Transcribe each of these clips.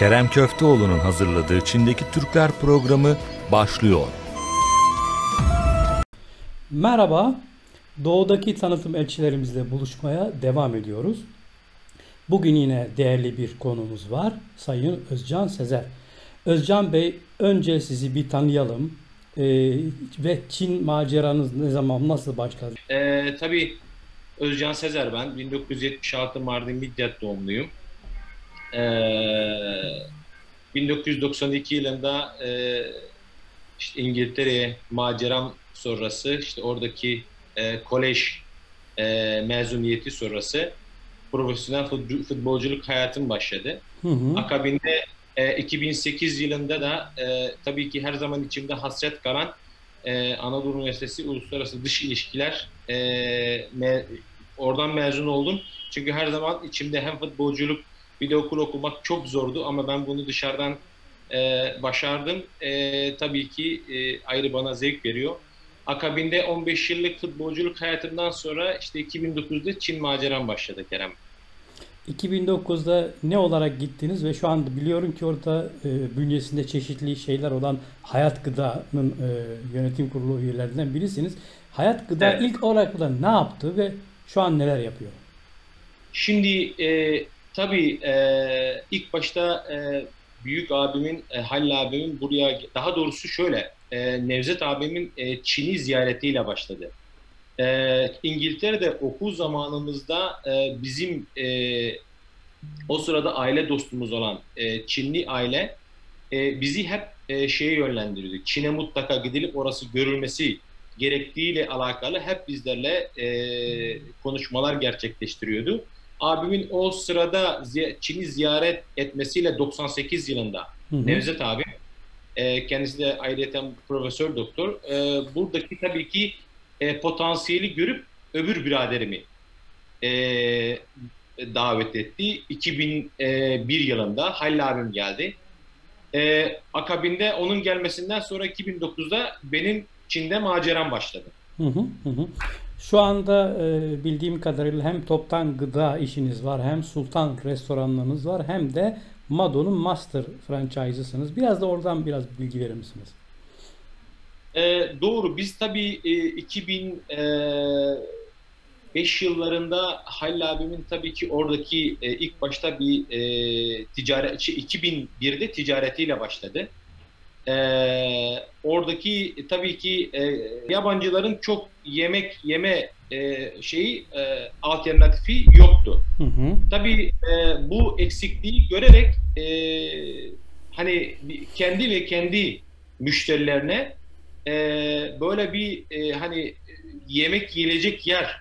Kerem Köfteoğlu'nun hazırladığı Çin'deki Türkler programı başlıyor. Merhaba, doğudaki tanıtım elçilerimizle buluşmaya devam ediyoruz. Bugün yine değerli bir konumuz var, Sayın Özcan Sezer. Özcan Bey, önce sizi bir tanıyalım Ee, ve Çin maceranız ne zaman, nasıl başladı? Ee, tabii Özcan Sezer ben. 1976 Mardin Midyat doğumluyum. Ee, 1992 yılında e, işte İngiltere'ye maceram sonrası işte oradaki e, kolej e, mezuniyeti sonrası profesyonel fut- futbolculuk hayatım başladı. Hı hı. Akabinde e, 2008 yılında da e, tabii ki her zaman içimde hasret kalan e, Anadolu Üniversitesi Uluslararası Dış İlişkiler e, me- oradan mezun oldum. Çünkü her zaman içimde hem futbolculuk bir de okul okumak çok zordu ama ben bunu dışarıdan e, başardım. E, tabii ki e, ayrı bana zevk veriyor. Akabinde 15 yıllık futbolculuk hayatımdan sonra işte 2009'da Çin maceram başladı Kerem. 2009'da ne olarak gittiniz ve şu anda biliyorum ki orada e, bünyesinde çeşitli şeyler olan Hayat Gıda'nın e, yönetim kurulu üyelerinden birisiniz. Hayat Gıda Evet. ilk olarak da ne yaptı ve şu an neler yapıyor? Şimdi e, tabii e, ilk başta e, büyük abimin, e, Halil abimin buraya, daha doğrusu şöyle, e, Nevzat abimin e, Çin'i ziyaretiyle başladı. E, İngiltere'de okul zamanımızda e, bizim e, o sırada aile dostumuz olan e, Çinli aile e, bizi hep e, şeye yönlendiriyordu. Çin'e mutlaka gidilip orası görülmesi gerektiğiyle alakalı hep bizlerle e, konuşmalar gerçekleştiriyordu. Abimin o sırada Çin'i ziyaret etmesiyle 98 yılında Hı hı. Nevzat abi e, kendisi de ayrıca profesör doktor. E, buradaki tabii ki e, potansiyeli görüp öbür biraderimi e, davet etti. 2001 yılında Halil abim geldi. E, akabinde onun gelmesinden sonra 2009'da benim Çin'de maceram başladı. Hı, hı hı. Şu anda e, bildiğim kadarıyla hem toptan gıda işiniz var, hem Sultan restoranlarınız var, hem de Mado'nun master franchise'ısınız. Biraz da oradan biraz bilgi verir misiniz? E, doğru. Biz tabii e, 2005 yıllarında Halil abimin tabii ki oradaki e, ilk başta bir e, ticaret, şey, 2001'de ticaretiyle başladı. E, oradaki e, tabii ki e, yabancıların çok yemek yeme e, şeyi e, alternatifi yoktu. Hı hı. Tabii e, bu eksikliği görerek e, hani kendi ve kendi müşterilerine e, böyle bir e, hani e, yemek yiyecek yer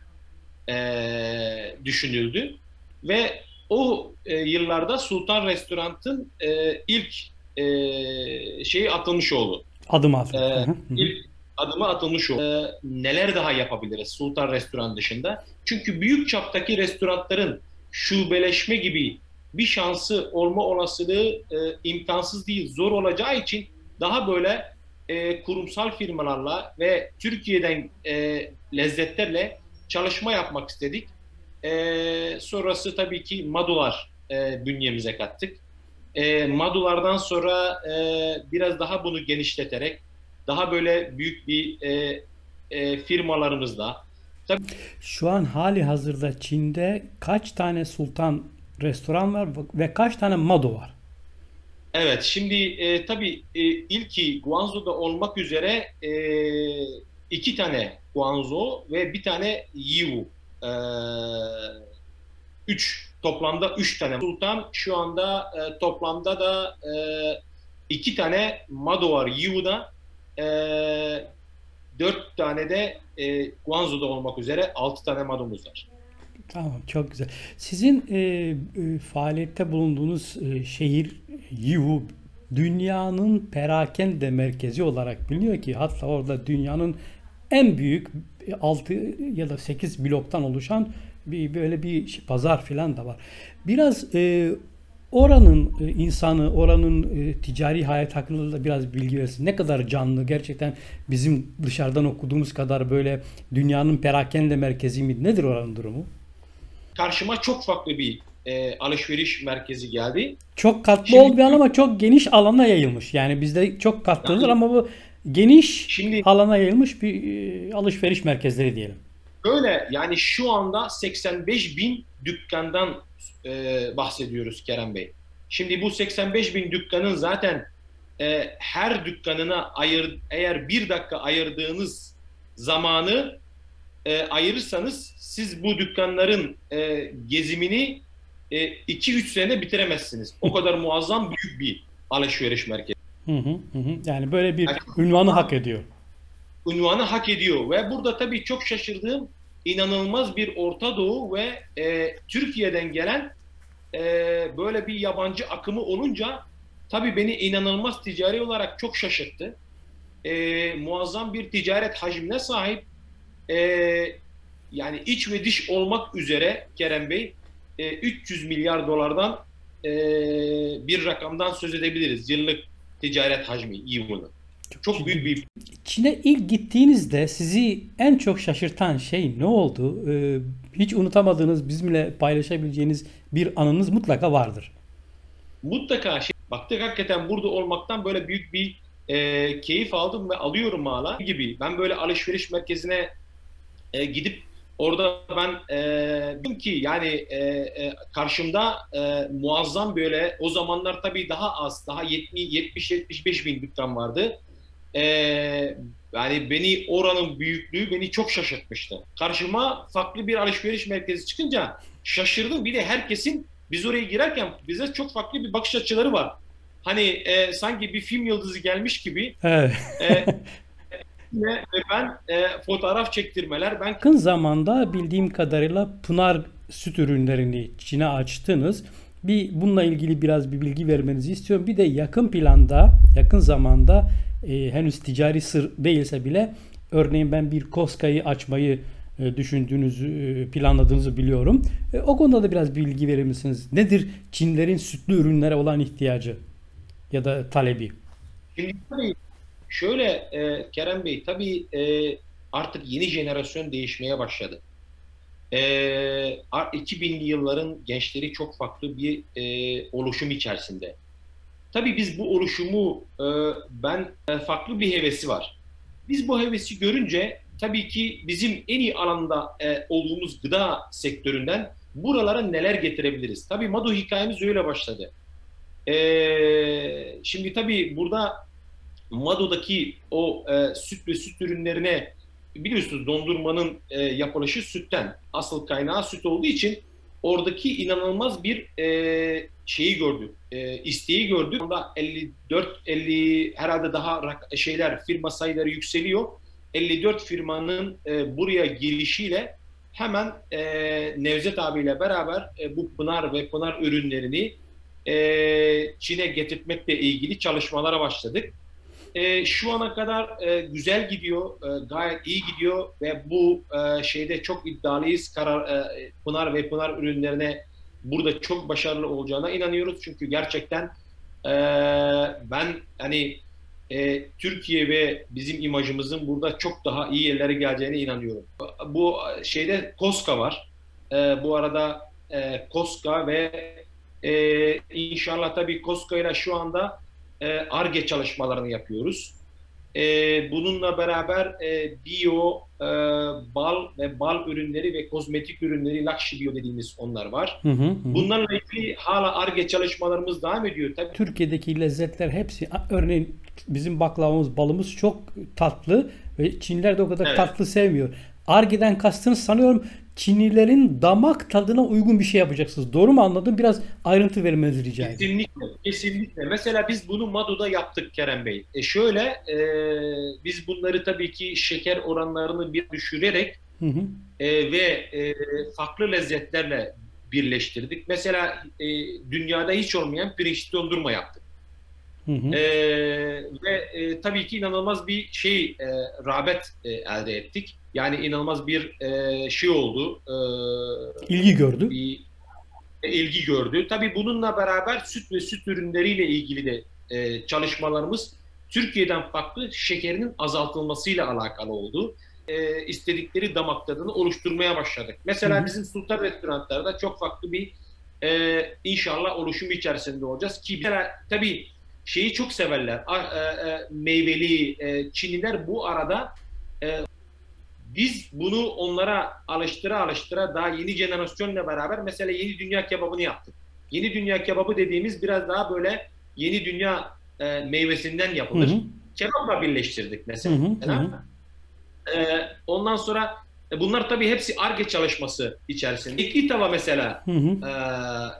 e, düşünüldü ve o e, yıllarda Sultan Restorant'ın e, ilk e, şeyi atılmış oldu. Adım hı. İlk adımı atılmış oldu. Ee, neler daha yapabiliriz Sultan Restoran dışında? Çünkü büyük çaptaki restoranların şubeleşme gibi bir şansı olma olasılığı e, imkansız değil, zor olacağı için daha böyle e, kurumsal firmalarla ve Türkiye'den e, lezzetlerle çalışma yapmak istedik. E, sonrası tabii ki Madular e, bünyemize kattık. E, Madulardan sonra e, biraz daha bunu genişleterek daha böyle büyük bir e, e, firmalarımızla Şu an hali hazırda Çin'de kaç tane Sultan restoran var ve kaç tane Mado var? Evet, şimdi e, tabii e, ilki Guangzhou'da olmak üzere e, iki tane Guangzhou ve bir tane Yiwu. E, üç, toplamda üç tane. Sultan şu anda e, toplamda da e, iki tane Mado var Yiwu'da. E, dört tane de e, Guangzhou'da olmak üzere altı tane Mado'muz var. Tamam, çok güzel. Sizin e, e, faaliyette bulunduğunuz e, şehir Yiwu dünyanın perakende merkezi olarak biliniyor ki hatta orada dünyanın en büyük 6 ya da 8 bloktan oluşan bir böyle bir pazar falan da var. Biraz e, oranın e, insanı, oranın e, ticari hayat hakkında da biraz bilgi versin. Ne kadar canlı gerçekten bizim dışarıdan okuduğumuz kadar böyle dünyanın perakende merkezi mi? Nedir oranın durumu? karşıma çok farklı bir e, alışveriş merkezi geldi. Çok katlı Şimdi- olmayan ama çok geniş alana yayılmış. Yani bizde çok katlıdır Yani- ama bu geniş Şimdi alana yayılmış bir e, alışveriş merkezleri diyelim. Böyle yani şu anda 85 bin dükkandan e, bahsediyoruz Kerem Bey. Şimdi bu 85 bin dükkanın zaten e, her dükkanına ayır, eğer bir dakika ayırdığınız zamanı e, ayırırsanız siz bu dükkanların e, gezimini 2-3 senede bitiremezsiniz. O kadar muazzam büyük bir alışveriş merkezi. Hı hı, hı hı. Yani böyle bir Yani- ünvanı hak ediyor. Unvanı hak ediyor ve burada tabii çok şaşırdığım inanılmaz bir Orta Doğu ve e, Türkiye'den gelen e, böyle bir yabancı akımı olunca tabii beni inanılmaz ticari olarak çok şaşırttı. E, muazzam bir ticaret hacmine sahip e, yani iç ve dış olmak üzere Kerem Bey e, 300 milyar dolardan e, bir rakamdan söz edebiliriz yıllık ticaret hacmi yığını. Çok büyük bir Çin'e ilk gittiğinizde sizi en çok şaşırtan şey ne oldu? Ee, hiç unutamadığınız, bizimle paylaşabileceğiniz bir anınız mutlaka vardır. mutlaka şey baktık hakikaten burada olmaktan böyle büyük bir e, keyif aldım ve alıyorum hala gibi. Ben böyle alışveriş merkezine e, gidip orada ben e, dedim ki yani e, e, karşımda e, muazzam böyle o zamanlar tabii daha az daha 70-75 bin dükkan vardı. E, yani beni oranın büyüklüğü beni çok şaşırtmıştı. Karşıma farklı bir alışveriş merkezi çıkınca şaşırdım. Bir de herkesin biz oraya girerken bize çok farklı bir bakış açıları var. Hani e, sanki bir film yıldızı gelmiş gibi Evet. e, ve ve ben e, fotoğraf çektirmeler ben Yakın zamanda bildiğim kadarıyla Pınar süt ürünlerini Çin'e açtınız. Bir bununla ilgili biraz bir bilgi vermenizi istiyorum. Bir de yakın planda, yakın zamanda e, henüz ticari sır değilse bile örneğin ben bir Koska'yı açmayı e, düşündüğünüzü, e, planladığınızı biliyorum. E, o konuda da biraz bilgi verir misiniz? Nedir Çinlerin sütlü ürünlere olan ihtiyacı ya da talebi? Şimdi tabii şöyle e, Kerem Bey tabii e, artık yeni jenerasyon değişmeye başladı. E, ar- 2000'li yılların gençleri çok farklı bir e, oluşum içerisinde. Tabii biz bu oluşumu e, ben e, farklı bir hevesi var. Biz bu hevesi görünce tabii ki bizim en iyi alanda e, olduğumuz gıda sektöründen buralara neler getirebiliriz? Tabii Mado hikayemiz öyle başladı. E, şimdi tabii burada Mado'daki o e, süt ve süt ürünlerine biliyorsunuz dondurmanın e, yapılışı sütten. Asıl kaynağı süt olduğu için oradaki inanılmaz bir e, şeyi gördük. E, isteği gördük. Onda 54 50 herhalde daha şeyler firma sayıları yükseliyor. 54 firmanın e, buraya girişiyle hemen e, Nevzat abiyle beraber e, bu Pınar ve Pınar ürünlerini e, Çin'e getirtmekle ilgili çalışmalara başladık. E, şu ana kadar e, güzel gidiyor, e, gayet iyi gidiyor ve bu e, şeyde çok iddialıyız. Karar e, Pınar ve Pınar ürünlerine burada çok başarılı olacağına inanıyoruz. Çünkü gerçekten e, ben hani e, Türkiye ve bizim imajımızın burada çok daha iyi yerlere geleceğine inanıyorum. Bu şeyde Koska var. E, bu arada e, Koska ve e, inşallah tabii Koska ile şu anda ARGE çalışmalarını yapıyoruz. E, bununla beraber e, biyo, e, bal ve bal ürünleri ve kozmetik ürünleri, Lakşi Bio dediğimiz onlar var. Hı hı, hı. Bunlarla ilgili hala ARGE çalışmalarımız devam ediyor. Tabii Türkiye'deki lezzetler hepsi örneğin bizim baklavamız balımız çok tatlı ve Çinliler de o kadar Evet. tatlı sevmiyor. Arge'den kastınız sanıyorum Çinlilerin damak tadına uygun bir şey yapacaksınız. Doğru mu anladım? Biraz ayrıntı vermenizi rica edeyim. Kesinlikle, kesinlikle. Mesela biz bunu Mado'da yaptık Kerem Bey. E şöyle, e, biz bunları tabii ki şeker oranlarını bir düşürerek Hı hı. e, ve e, farklı lezzetlerle birleştirdik. Mesela e, dünyada hiç olmayan pirinçli dondurma yaptık. Hı hı. E, ve e, tabii ki inanılmaz bir şey, e, rağbet e, elde ettik. Yani inanılmaz bir e, şey oldu. E, İlgi gördü. bir ilgi gördü. Tabii bununla beraber süt ve süt ürünleriyle ilgili de e, çalışmalarımız Türkiye'den farklı şekerinin azaltılmasıyla alakalı oldu. E, istedikleri damak tadını oluşturmaya başladık. Mesela Hı hı. bizim Sultan restoranlarda çok farklı bir e, inşallah oluşum içerisinde olacağız ki mesela, tabii şeyi çok severler. A, e, e, meyveli e, Çinliler bu arada e, biz bunu onlara alıştıra alıştıra daha yeni jenerasyonla beraber mesela yeni dünya kebabını yaptık. Yeni dünya kebabı dediğimiz biraz daha böyle yeni dünya e, meyvesinden yapılır. Hı hı. Kebapla birleştirdik mesela. Hı hı, hı hı. E, ondan sonra e, bunlar tabii hepsi ARGE çalışması içerisinde. İki tava mesela Hı hı. e,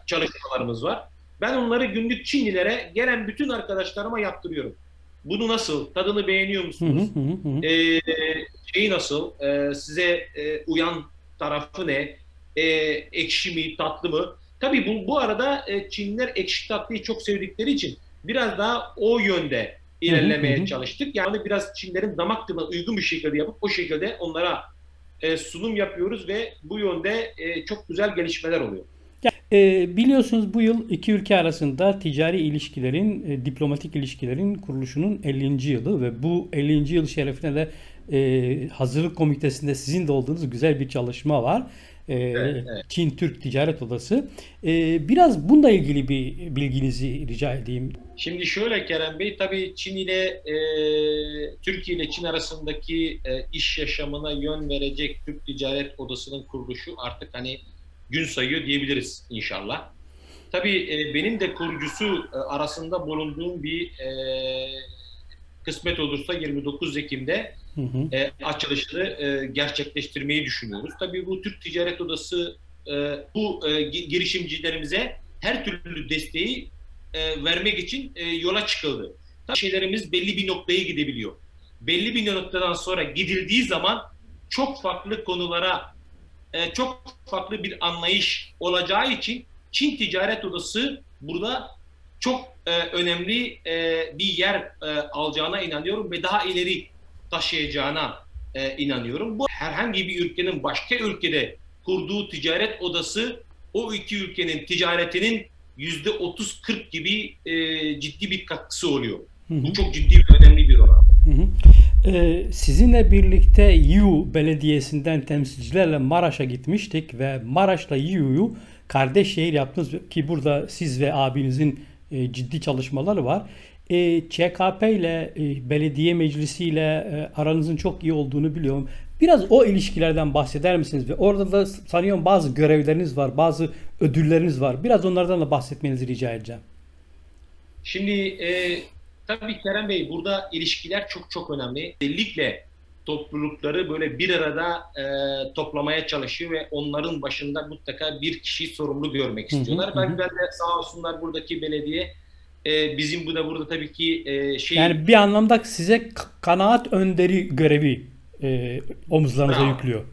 çalışmalarımız var. Ben onları günlük Çinlilere gelen bütün arkadaşlarıma yaptırıyorum. Bunu nasıl? Tadını beğeniyor musunuz? hı, hı hı. E, şeyi nasıl? E, size e, uyan tarafı ne? E, ekşi mi, tatlı mı? Tabii bu, bu arada e, Çinliler ekşi tatlıyı çok sevdikleri için biraz daha o yönde ilerlemeye Hı hı hı. çalıştık. Yani biraz Çinlerin damak tadına uygun bir şekilde yapıp o şekilde onlara e, sunum yapıyoruz ve bu yönde e, çok güzel gelişmeler oluyor. E, biliyorsunuz bu yıl iki ülke arasında ticari ilişkilerin, e, diplomatik ilişkilerin kuruluşunun 50. yılı ve bu 50. yıl şerefine de e, hazırlık komitesinde sizin de olduğunuz güzel bir çalışma var. E, Evet, evet. Çin-Türk Ticaret Odası. E, biraz bununla ilgili bir bilginizi rica edeyim. Şimdi şöyle Kerem Bey, tabii Çin ile e, Türkiye ile Çin arasındaki e, iş yaşamına yön verecek Türk Ticaret Odası'nın kuruluşu artık hani gün sayıyor diyebiliriz inşallah. Tabii e, benim de kurucusu e, arasında bulunduğum bir e, kısmet olursa 29 Ekim'de Hı hı. e, açılışını e, gerçekleştirmeyi düşünüyoruz. Tabii bu Türk Ticaret Odası e, bu e, gi- girişimcilerimize her türlü desteği e, vermek için e, yola çıkıldı. Tabii şeylerimiz belli bir noktaya gidebiliyor. Belli bir noktadan sonra gidildiği zaman çok farklı konulara e, çok farklı bir anlayış olacağı için Çin Ticaret Odası burada çok e, önemli e, bir yer e, alacağına inanıyorum ve daha ileri taşıyacağına e, inanıyorum. Bu herhangi bir ülkenin başka ülkede kurduğu ticaret odası o iki ülkenin ticaretinin yüzde 30-40 gibi e, ciddi bir katkısı oluyor. Hı hı. Bu çok ciddi ve önemli bir oran. Hı hı. Ee, sizinle birlikte Yiwu Belediyesi'nden temsilcilerle Maraş'a gitmiştik ve Maraş'la Yiwu'yu kardeş şehir yaptınız ki burada siz ve abinizin e, ciddi çalışmaları var. E, ÇKP ile e, belediye meclisi ile e, aranızın çok iyi olduğunu biliyorum. Biraz o ilişkilerden bahseder misiniz? Ve orada da sanıyorum bazı görevleriniz var, bazı ödülleriniz var. Biraz onlardan da bahsetmenizi rica edeceğim. Şimdi e, tabii Kerem Bey burada ilişkiler çok çok önemli. Özellikle toplulukları böyle bir arada e, toplamaya çalışıyor ve onların başında mutlaka bir kişi sorumlu görmek hı, istiyorlar. hı Ben, hı. ben de sağ olsunlar buradaki belediye e, bizim bu da burada tabii ki e, şey Yani bir anlamda size kanaat önderi görevi e, omuzlarınıza yüklüyor.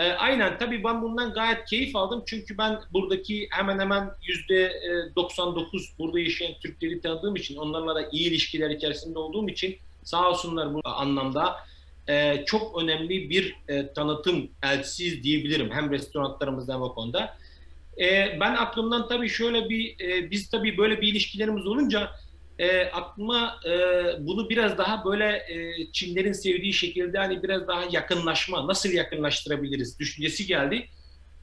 E, aynen. Tabii ben bundan gayet keyif aldım. Çünkü ben buradaki hemen hemen yüzde e, 99 burada yaşayan Türkleri tanıdığım için onlarla da iyi ilişkiler içerisinde olduğum için sağ olsunlar bu anlamda. E, çok önemli bir e, tanıtım elçisiyiz diyebilirim. Hem restoranlarımızda hem o konuda. E, ben aklımdan tabii şöyle bir e, biz tabii böyle bir ilişkilerimiz olunca e, aklıma e, bunu biraz daha böyle e, Çinlerin sevdiği şekilde hani biraz daha yakınlaşma, nasıl yakınlaştırabiliriz düşüncesi geldi.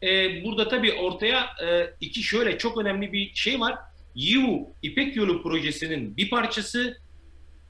E, burada tabii ortaya e, iki şöyle çok önemli bir şey var. Yiwu İpek Yolu projesinin bir parçası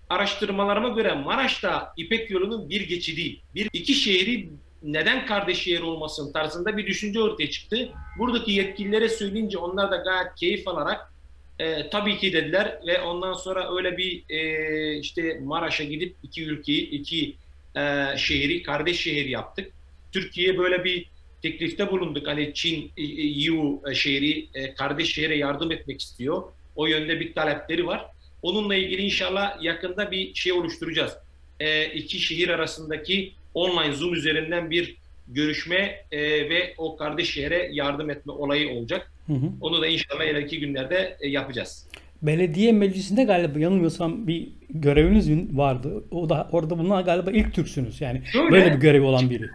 araştırmalarıma göre Maraş'ta İpek Yolu'nun bir geçidi. Bir iki şehri neden kardeş şehir olmasın tarzında bir düşünce ortaya çıktı. Buradaki yetkililere söyleyince onlar da gayet keyif alarak e, tabii ki dediler ve ondan sonra öyle bir e, işte Maraş'a gidip iki ülkeyi, iki e, şehri kardeş şehir yaptık. Türkiye'ye böyle bir teklifte bulunduk. Hani Çin, e, e, e, şehri e, kardeş şehre yardım etmek istiyor. O yönde bir talepleri var. Onunla ilgili inşallah yakında bir şey oluşturacağız. E, iki şehir arasındaki online Zoom üzerinden bir görüşme e, ve o kardeş şehre yardım etme olayı olacak. Hı hı. Onu da inşallah ileriki günlerde e, yapacağız. Belediye meclisinde galiba yanılmıyorsam bir göreviniz vardı. O da orada bulunan galiba ilk Türksünüz. Yani Şöyle- böyle bir görevi olan biri.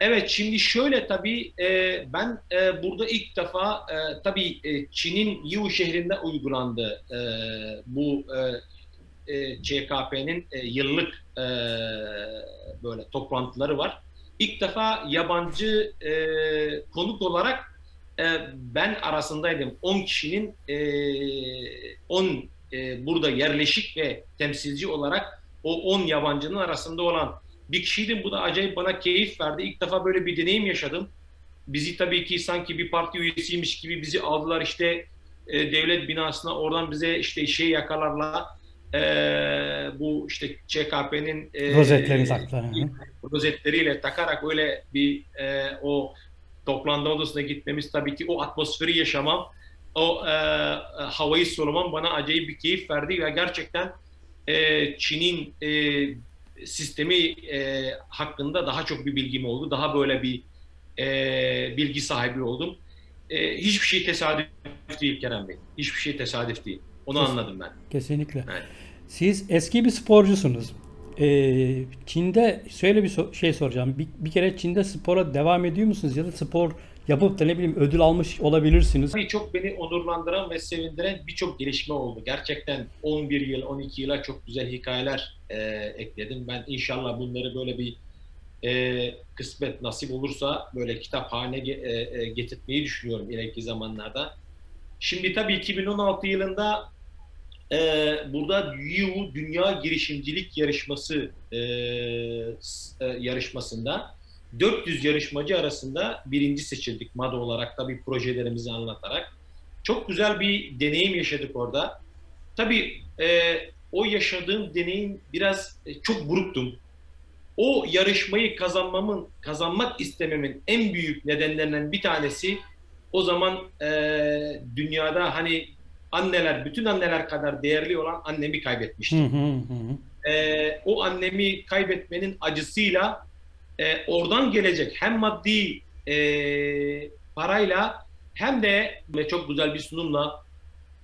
Evet şimdi şöyle tabii e, ben e, burada ilk defa e, tabii e, Çin'in Yiwu şehrinde uygulandı e, bu e, e, CKP'nin e, yıllık e, böyle toplantıları var. İlk defa yabancı e, konuk olarak e, ben arasındaydım. 10 kişinin e, 10 e, burada yerleşik ve temsilci olarak o 10 yabancının arasında olan bir kişiydim. Bu da acayip bana keyif verdi. İlk defa böyle bir deneyim yaşadım. Bizi tabii ki sanki bir parti üyesiymiş gibi bizi aldılar işte e, devlet binasına oradan bize işte şey yakalarla e, bu işte ÇKP'nin e, Rozetlerini taktılar. rozetleriyle takarak öyle bir e, o toplantı odasına gitmemiz tabii ki o atmosferi yaşamam, o e, e, havayı solumam bana acayip bir keyif verdi ve gerçekten e, Çin'in e, sistemi e, hakkında daha çok bir bilgim oldu. Daha böyle bir e, bilgi sahibi oldum. E, hiçbir şey tesadüf değil Kerem Bey. Hiçbir şey tesadüf değil. Onu Kes- anladım ben. Kesinlikle. Evet. Siz eski bir sporcusunuz. Ee, Çin'de şöyle bir şey soracağım. Bir, bir kere Çin'de spora devam ediyor musunuz ya da spor yapıp da ne bileyim ödül almış olabilirsiniz. Tabii çok beni onurlandıran ve sevindiren birçok gelişme oldu. Gerçekten 11 yıl, 12 yıla çok güzel hikayeler e, ekledim. Ben inşallah bunları böyle bir e, kısmet nasip olursa böyle kitap haline e, e, getirmeyi düşünüyorum ileriki zamanlarda. Şimdi tabii 2016 yılında e, burada YU Dünya Girişimcilik Yarışması e, e, yarışmasında 400 yarışmacı arasında birinci seçildik MADO olarak tabii projelerimizi anlatarak. Çok güzel bir deneyim yaşadık orada. Tabii e, o yaşadığım deneyim biraz e, çok buruktum. O yarışmayı kazanmamın, kazanmak istememin en büyük nedenlerinden bir tanesi o zaman e, dünyada hani anneler, bütün anneler kadar değerli olan annemi kaybetmiştim hı hı. e, o annemi kaybetmenin acısıyla e, oradan gelecek hem maddi e, parayla hem de ve çok güzel bir sunumla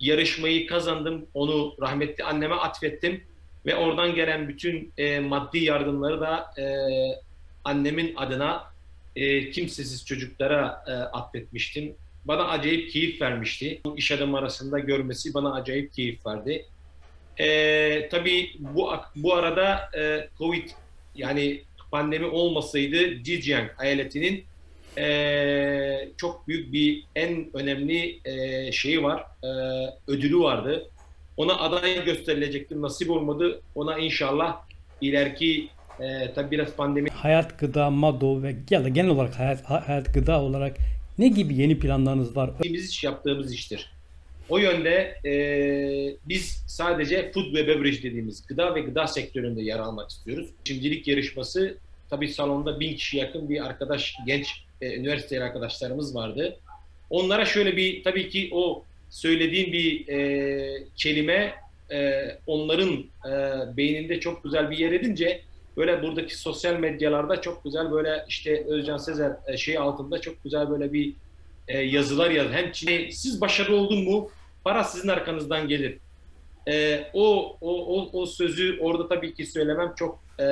yarışmayı kazandım. Onu rahmetli anneme atfettim ve oradan gelen bütün e, maddi yardımları da e, annemin adına e, kimsesiz çocuklara e, atfetmiştim. Bana acayip keyif vermişti. Bu iş adamı arasında görmesi bana acayip keyif verdi. Ee, tabii bu bu arada e, Covid yani pandemi olmasaydı Zhejiang eyaletinin e, çok büyük bir en önemli e, şeyi var, e, ödülü vardı. Ona aday gösterilecekti, nasip olmadı. Ona inşallah ileriki e, tabii biraz pandemi Hayat gıda, Mado ve ya da genel olarak hayat, hayat gıda olarak ne gibi yeni planlarınız var? Biz iş yaptığımız iştir. O yönde e, biz sadece food ve beverage dediğimiz gıda ve gıda sektöründe yer almak istiyoruz. Şimdilik yarışması tabii salonda bin kişi yakın bir arkadaş, genç e, üniversiteli arkadaşlarımız vardı. Onlara şöyle bir tabii ki o söylediğim bir e, kelime e, onların e, beyninde çok güzel bir yer edince böyle buradaki sosyal medyalarda çok güzel böyle işte Özcan Sezer e, şey altında çok güzel böyle bir e, yazılar yaz. Hem Çin'e siz başarılı oldun mu para sizin arkanızdan gelir. E, o, o, o, o sözü orada tabii ki söylemem çok e,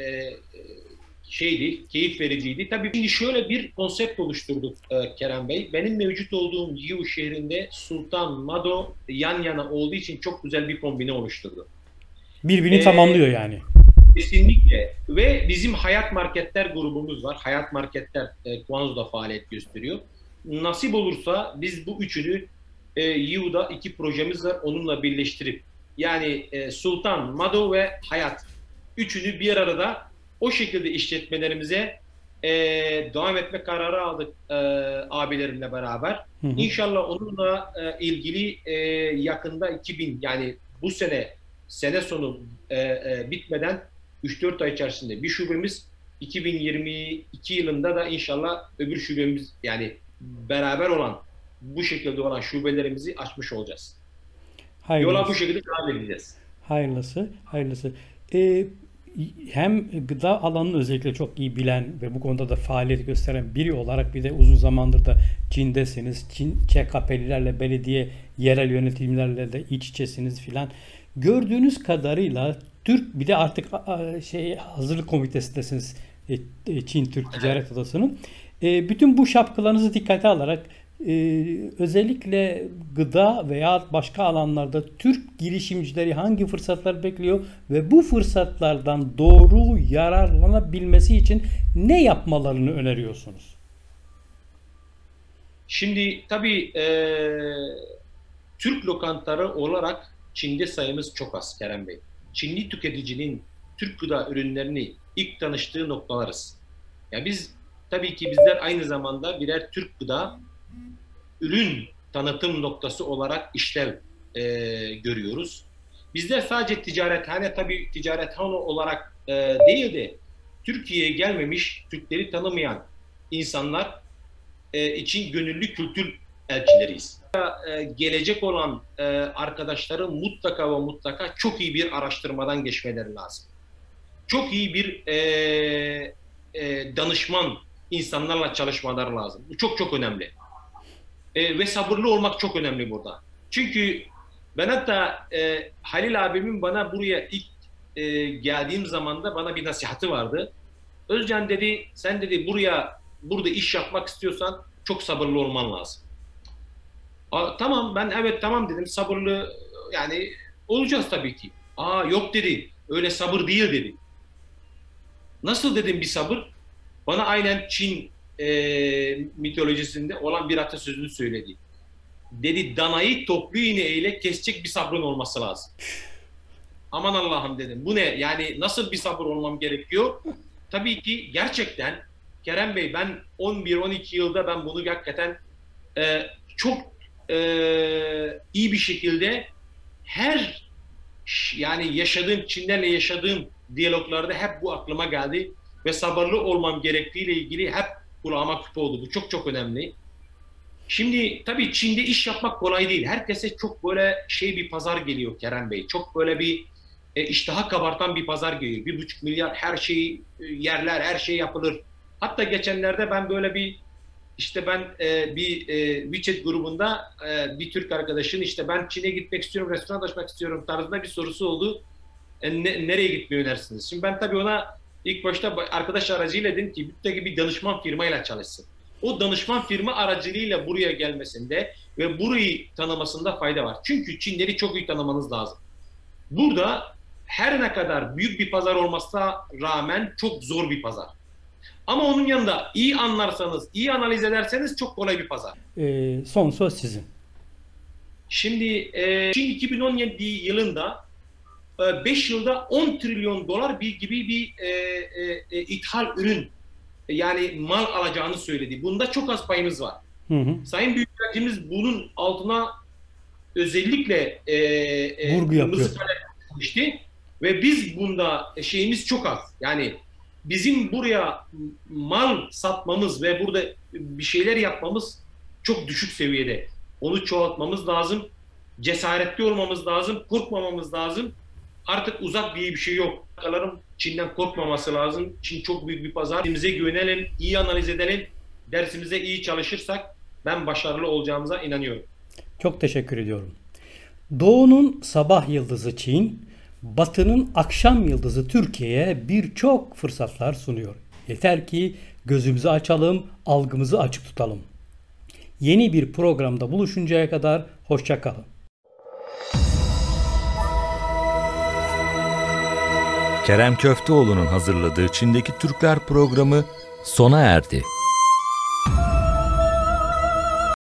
e, şeydi, keyif vericiydi. Tabii şimdi şöyle bir konsept oluşturduk e, Kerem Bey. Benim mevcut olduğum Yiwu şehrinde Sultan, Mado yan yana olduğu için çok güzel bir kombine oluşturdu. Birbirini Ee, tamamlıyor yani. Kesinlikle. Ve bizim Hayat Marketler grubumuz var. Hayat Marketler e, Guangzhou'da faaliyet gösteriyor. Nasip olursa biz bu üçünü e, Yiwu'da iki projemiz var. Onunla birleştirip yani e, Sultan, Mado ve Hayat üçünü bir arada o şekilde işletmelerimize e, devam etme kararı aldık e, abilerimle beraber. Hı hı. İnşallah onunla e, ilgili e, yakında 2000 yani bu sene sene sonu e, e, bitmeden 3-4 ay içerisinde bir şubemiz 2022 yılında da inşallah öbür şubemiz yani beraber olan bu şekilde olan şubelerimizi açmış olacağız. Yola bu Hayırlısı. şekilde devam edeceğiz. Hayırlısı. Hayırlısı. Ee, hem gıda alanını özellikle çok iyi bilen ve bu konuda da faaliyet gösteren biri olarak bir de uzun zamandır da Çin'desiniz. Çin ÇKP'lilerle, belediye, yerel yönetimlerle de iç içesiniz filan. Gördüğünüz kadarıyla Türk bir de artık şey hazırlık komitesindesiniz e, e, Çin Türk Ticaret Odası'nın. E, bütün bu şapkalarınızı dikkate alarak özellikle gıda veya başka alanlarda Türk girişimcileri hangi fırsatlar bekliyor ve bu fırsatlardan doğru yararlanabilmesi için ne yapmalarını öneriyorsunuz? Şimdi tabii e, Türk lokantaları olarak Çin'de sayımız çok az Kerem Bey. Çinli tüketicinin Türk gıda ürünlerini ilk tanıştığı noktalarız. Ya biz tabii ki bizler aynı zamanda birer Türk gıda ürün tanıtım noktası olarak işlev e, görüyoruz. Bizler sadece ticarethane tabii ticarethane olarak e, değil de Türkiye'ye gelmemiş, Türkleri tanımayan insanlar e, için gönüllü kültür elçileriyiz. E, gelecek olan e, arkadaşların mutlaka ve mutlaka çok iyi bir araştırmadan geçmeleri lazım. Çok iyi bir e, danışman insanlarla çalışmaları lazım. Bu çok çok önemli. Ve sabırlı olmak çok önemli burada. Çünkü ben hatta Halil abimin bana buraya ilk geldiğim zaman da bana bir nasihatı vardı. Özcan dedi, sen dedi buraya burada iş yapmak istiyorsan çok sabırlı olman lazım. Tamam ben evet tamam dedim sabırlı yani olacağız tabii ki. Aa yok dedi öyle sabır değil dedi. Nasıl dedim bir sabır? Bana aynen Çin e, mitolojisinde olan bir atasözünü söyledi. Dedi danayı toplu iğneyle kesecek bir sabrın olması lazım. Aman Allah'ım dedim. Bu ne? Yani nasıl bir sabır olmam gerekiyor? Tabii ki gerçekten Kerem Bey ben 11-12 yılda ben bunu hakikaten e, çok e, iyi bir şekilde her yani yaşadığım Çinlerle yaşadığım diyaloglarda hep bu aklıma geldi ve sabırlı olmam gerektiğiyle ilgili hep kulağıma küpe oldu. Bu çok çok önemli. Şimdi tabii Çin'de iş yapmak kolay değil. Herkese çok böyle şey bir pazar geliyor Kerem Bey. Çok böyle bir e, iştaha kabartan bir pazar geliyor. Bir buçuk milyar her şeyi e, yerler, her şey yapılır. Hatta geçenlerde ben böyle bir işte ben e, bir e, WeChat grubunda e, bir Türk arkadaşın işte ben Çin'e gitmek istiyorum, restoran açmak istiyorum tarzında bir sorusu oldu. E, ne, nereye gitmeyi önersiniz? Şimdi ben tabii ona ilk başta arkadaş aracıyla dedim ki mutlaka bir danışman firmayla çalışsın. O danışman firma aracılığıyla buraya gelmesinde ve burayı tanımasında fayda var. Çünkü Çinleri çok iyi tanımanız lazım. Burada her ne kadar büyük bir pazar olmasına rağmen çok zor bir pazar. Ama onun yanında iyi anlarsanız, iyi analiz ederseniz çok kolay bir pazar. E, son söz sizin. Şimdi e, Çin 2017 yılında 5 yılda 10 trilyon dolar bir gibi bir e, e, e, ithal ürün yani mal alacağını söyledi. Bunda çok az payımız var. Hı hı. Sayın Büyükelçimiz bunun altına özellikle e, e, Vurgu yapıyor. ve biz bunda şeyimiz çok az. Yani bizim buraya mal satmamız ve burada bir şeyler yapmamız çok düşük seviyede. Onu çoğaltmamız lazım. Cesaretli olmamız lazım. Korkmamamız lazım. Artık uzak diye bir şey yok. Akalarım Çin'den korkmaması lazım. Çin çok büyük bir pazar. Kendimize güvenelim, iyi analiz edelim. Dersimize iyi çalışırsak ben başarılı olacağımıza inanıyorum. Çok teşekkür ediyorum. Doğu'nun sabah yıldızı Çin, Batı'nın akşam yıldızı Türkiye'ye birçok fırsatlar sunuyor. Yeter ki gözümüzü açalım, algımızı açık tutalım. Yeni bir programda buluşuncaya kadar hoşça kalın. Kerem Köfteoğlu'nun hazırladığı Çin'deki Türkler programı sona erdi.